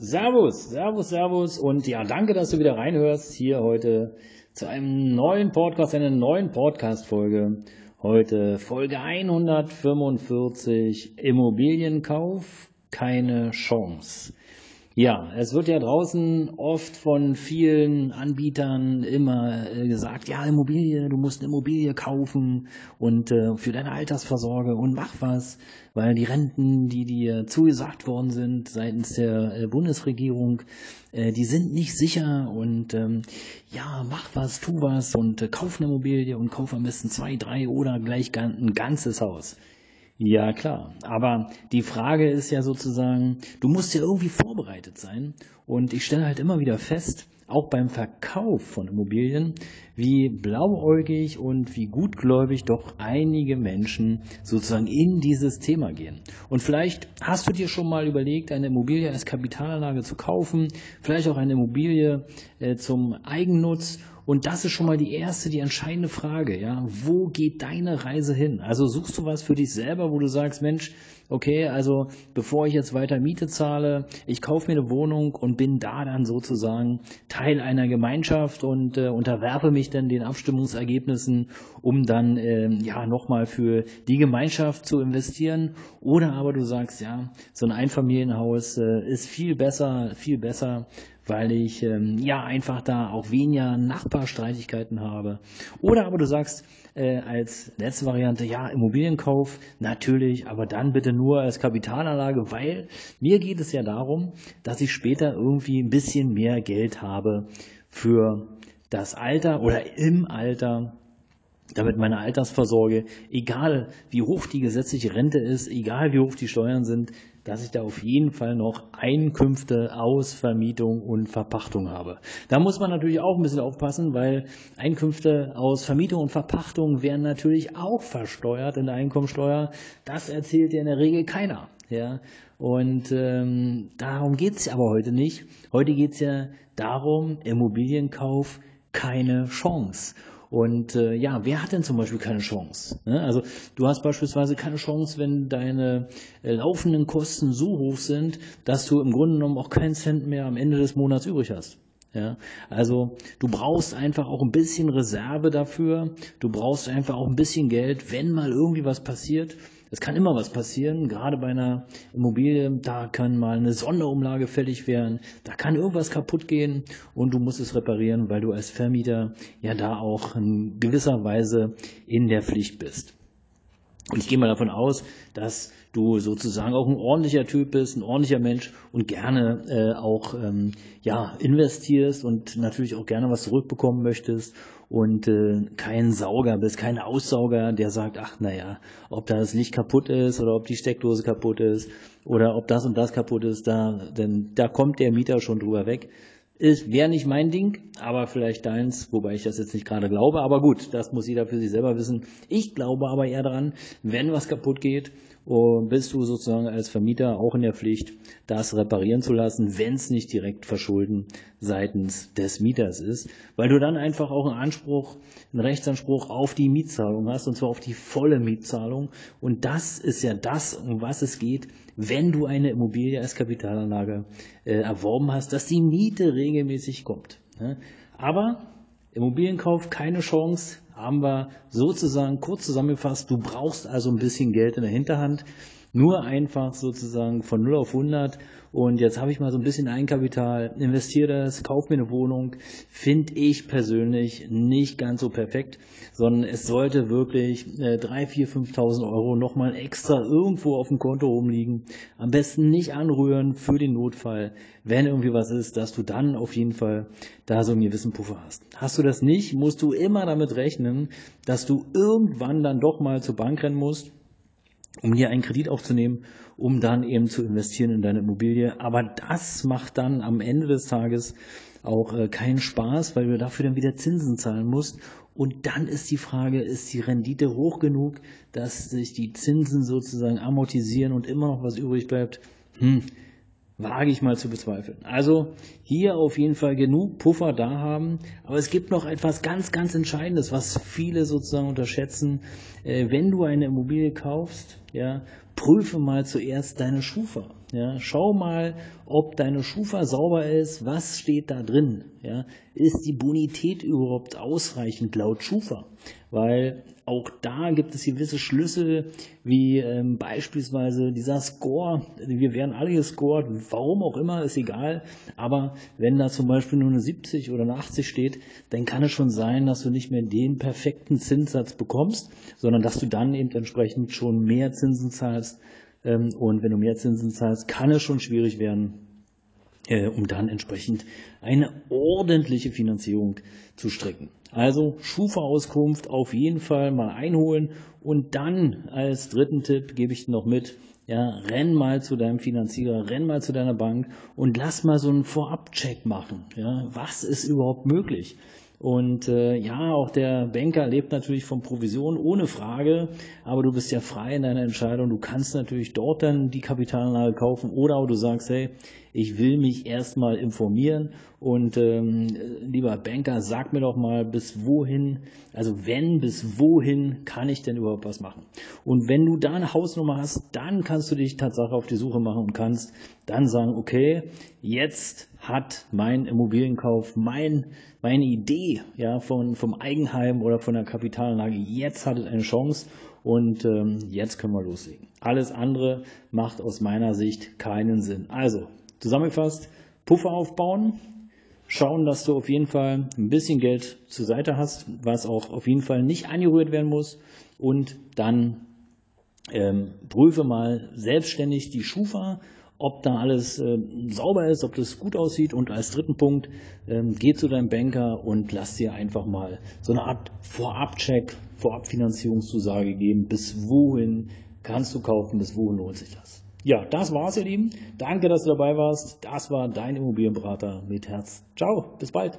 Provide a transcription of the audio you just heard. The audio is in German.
Servus, Servus, Servus und ja, danke, dass du wieder reinhörst hier heute zu einem neuen Podcast, einer neuen Podcast-Folge. Heute Folge 145 Immobilienkauf, keine Chance. Ja, es wird ja draußen oft von vielen Anbietern immer äh, gesagt, ja, Immobilie, du musst eine Immobilie kaufen und äh, für deine Altersvorsorge und mach was, weil die Renten, die dir zugesagt worden sind seitens der äh, Bundesregierung, die sind nicht sicher und ähm, ja, mach was, tu was und kauf eine Immobilie und kauf am besten zwei, drei oder gleich ein ganzes Haus. Ja, klar. Aber die Frage ist ja sozusagen, du musst ja irgendwie vorbereitet sein. Und ich stelle halt immer wieder fest, auch beim Verkauf von Immobilien, wie blauäugig und wie gutgläubig doch einige Menschen sozusagen in dieses Thema gehen. Und vielleicht hast du dir schon mal überlegt, eine Immobilie als Kapitalanlage zu kaufen, vielleicht auch eine Immobilie äh, zum Eigennutz und das ist schon mal die erste, die entscheidende Frage, ja. Wo geht deine Reise hin? Also suchst du was für dich selber, wo du sagst, Mensch, okay, also bevor ich jetzt weiter Miete zahle, ich kaufe mir eine Wohnung und bin da dann sozusagen Teil einer Gemeinschaft und äh, unterwerfe mich dann den Abstimmungsergebnissen, um dann äh, ja nochmal für die Gemeinschaft zu investieren. Oder aber du sagst, ja, so ein Einfamilienhaus äh, ist viel besser, viel besser weil ich ähm, ja einfach da auch weniger Nachbarstreitigkeiten habe. Oder aber du sagst äh, als letzte Variante, ja, Immobilienkauf natürlich, aber dann bitte nur als Kapitalanlage, weil mir geht es ja darum, dass ich später irgendwie ein bisschen mehr Geld habe für das Alter oder im Alter damit meine Altersvorsorge, egal wie hoch die gesetzliche Rente ist, egal wie hoch die Steuern sind, dass ich da auf jeden Fall noch Einkünfte aus Vermietung und Verpachtung habe. Da muss man natürlich auch ein bisschen aufpassen, weil Einkünfte aus Vermietung und Verpachtung werden natürlich auch versteuert in der Einkommensteuer. Das erzählt ja in der Regel keiner. Ja, und ähm, darum geht's aber heute nicht. Heute geht's ja darum, Immobilienkauf keine Chance. Und äh, ja, wer hat denn zum Beispiel keine Chance? Ne? Also du hast beispielsweise keine Chance, wenn deine äh, laufenden Kosten so hoch sind, dass du im Grunde genommen auch keinen Cent mehr am Ende des Monats übrig hast. Ja, also du brauchst einfach auch ein bisschen Reserve dafür. Du brauchst einfach auch ein bisschen Geld, wenn mal irgendwie was passiert. Es kann immer was passieren, gerade bei einer Immobilie, da kann mal eine Sonderumlage fällig werden, da kann irgendwas kaputt gehen und du musst es reparieren, weil du als Vermieter ja da auch in gewisser Weise in der Pflicht bist. Und ich gehe mal davon aus, dass du sozusagen auch ein ordentlicher Typ bist, ein ordentlicher Mensch und gerne äh, auch ähm, ja investierst und natürlich auch gerne was zurückbekommen möchtest und äh, kein Sauger bist, kein Aussauger, der sagt, ach naja, ob das Licht kaputt ist oder ob die Steckdose kaputt ist oder ob das und das kaputt ist, da, denn da kommt der Mieter schon drüber weg. Ist, wäre nicht mein Ding, aber vielleicht deins, wobei ich das jetzt nicht gerade glaube. Aber gut, das muss jeder für sich selber wissen. Ich glaube aber eher daran, wenn was kaputt geht, bist du sozusagen als Vermieter auch in der Pflicht, das reparieren zu lassen, wenn es nicht direkt Verschulden seitens des Mieters ist, weil du dann einfach auch einen Anspruch, einen Rechtsanspruch auf die Mietzahlung hast, und zwar auf die volle Mietzahlung. Und das ist ja das, um was es geht, wenn du eine Immobilie als Kapitalanlage äh, erworben hast, dass die Miete regelmäßig kommt. Ne? Aber Immobilienkauf keine Chance, haben wir sozusagen kurz zusammengefasst. Du brauchst also ein bisschen Geld in der Hinterhand. Nur einfach sozusagen von 0 auf 100 und jetzt habe ich mal so ein bisschen Eigenkapital, investiere das, kaufe mir eine Wohnung, finde ich persönlich nicht ganz so perfekt, sondern es sollte wirklich äh, 3, 4, 5.000 Euro nochmal extra irgendwo auf dem Konto rumliegen. Am besten nicht anrühren für den Notfall, wenn irgendwie was ist, dass du dann auf jeden Fall da so einen gewissen Puffer hast. Hast du das nicht, musst du immer damit rechnen, dass du irgendwann dann doch mal zur Bank rennen musst um hier einen Kredit aufzunehmen, um dann eben zu investieren in deine Immobilie. Aber das macht dann am Ende des Tages auch äh, keinen Spaß, weil du dafür dann wieder Zinsen zahlen musst. Und dann ist die Frage, ist die Rendite hoch genug, dass sich die Zinsen sozusagen amortisieren und immer noch was übrig bleibt? Hm, wage ich mal zu bezweifeln. Also hier auf jeden Fall genug Puffer da haben. Aber es gibt noch etwas ganz, ganz Entscheidendes, was viele sozusagen unterschätzen. Äh, wenn du eine Immobilie kaufst, ja, prüfe mal zuerst deine Schufa. Ja, schau mal, ob deine Schufa sauber ist. Was steht da drin? Ja, ist die Bonität überhaupt ausreichend laut Schufa? Weil auch da gibt es gewisse Schlüssel, wie ähm, beispielsweise dieser Score. Wir werden alle gescored, warum auch immer, ist egal. Aber wenn da zum Beispiel nur eine 70 oder eine 80 steht, dann kann es schon sein, dass du nicht mehr den perfekten Zinssatz bekommst, sondern dass du dann eben entsprechend schon mehr Zinsen zahlst. Ähm, und wenn du mehr Zinsen zahlst, kann es schon schwierig werden, äh, um dann entsprechend eine ordentliche Finanzierung zu strecken. Also Schufa-Auskunft auf jeden Fall mal einholen und dann als dritten Tipp gebe ich noch mit, ja, renn mal zu deinem Finanzierer, renn mal zu deiner Bank und lass mal so einen Vorabcheck machen. Ja, was ist überhaupt möglich? Und äh, ja, auch der Banker lebt natürlich von Provision, ohne Frage, aber du bist ja frei in deiner Entscheidung. Du kannst natürlich dort dann die Kapitalanlage kaufen oder aber du sagst, hey, ich will mich erstmal informieren und ähm, lieber Banker, sag mir doch mal, bis wohin, also wenn, bis wohin kann ich denn überhaupt was machen? Und wenn du da eine Hausnummer hast, dann kannst du dich tatsächlich auf die Suche machen und kannst dann sagen, okay, jetzt hat mein Immobilienkauf, mein, meine Idee ja, von, vom Eigenheim oder von der Kapitalanlage, jetzt hat es eine Chance und ähm, jetzt können wir loslegen. Alles andere macht aus meiner Sicht keinen Sinn. Also, zusammengefasst, Puffer aufbauen, schauen, dass du auf jeden Fall ein bisschen Geld zur Seite hast, was auch auf jeden Fall nicht angerührt werden muss und dann ähm, prüfe mal selbstständig die Schufa, ob da alles äh, sauber ist, ob das gut aussieht. Und als dritten Punkt, ähm, geh zu deinem Banker und lass dir einfach mal so eine Art Vorabcheck, Vorabfinanzierungszusage geben, bis wohin kannst du kaufen, bis wohin lohnt sich das. Ja, das war's, ihr Lieben. Danke, dass du dabei warst. Das war dein Immobilienberater mit Herz. Ciao, bis bald.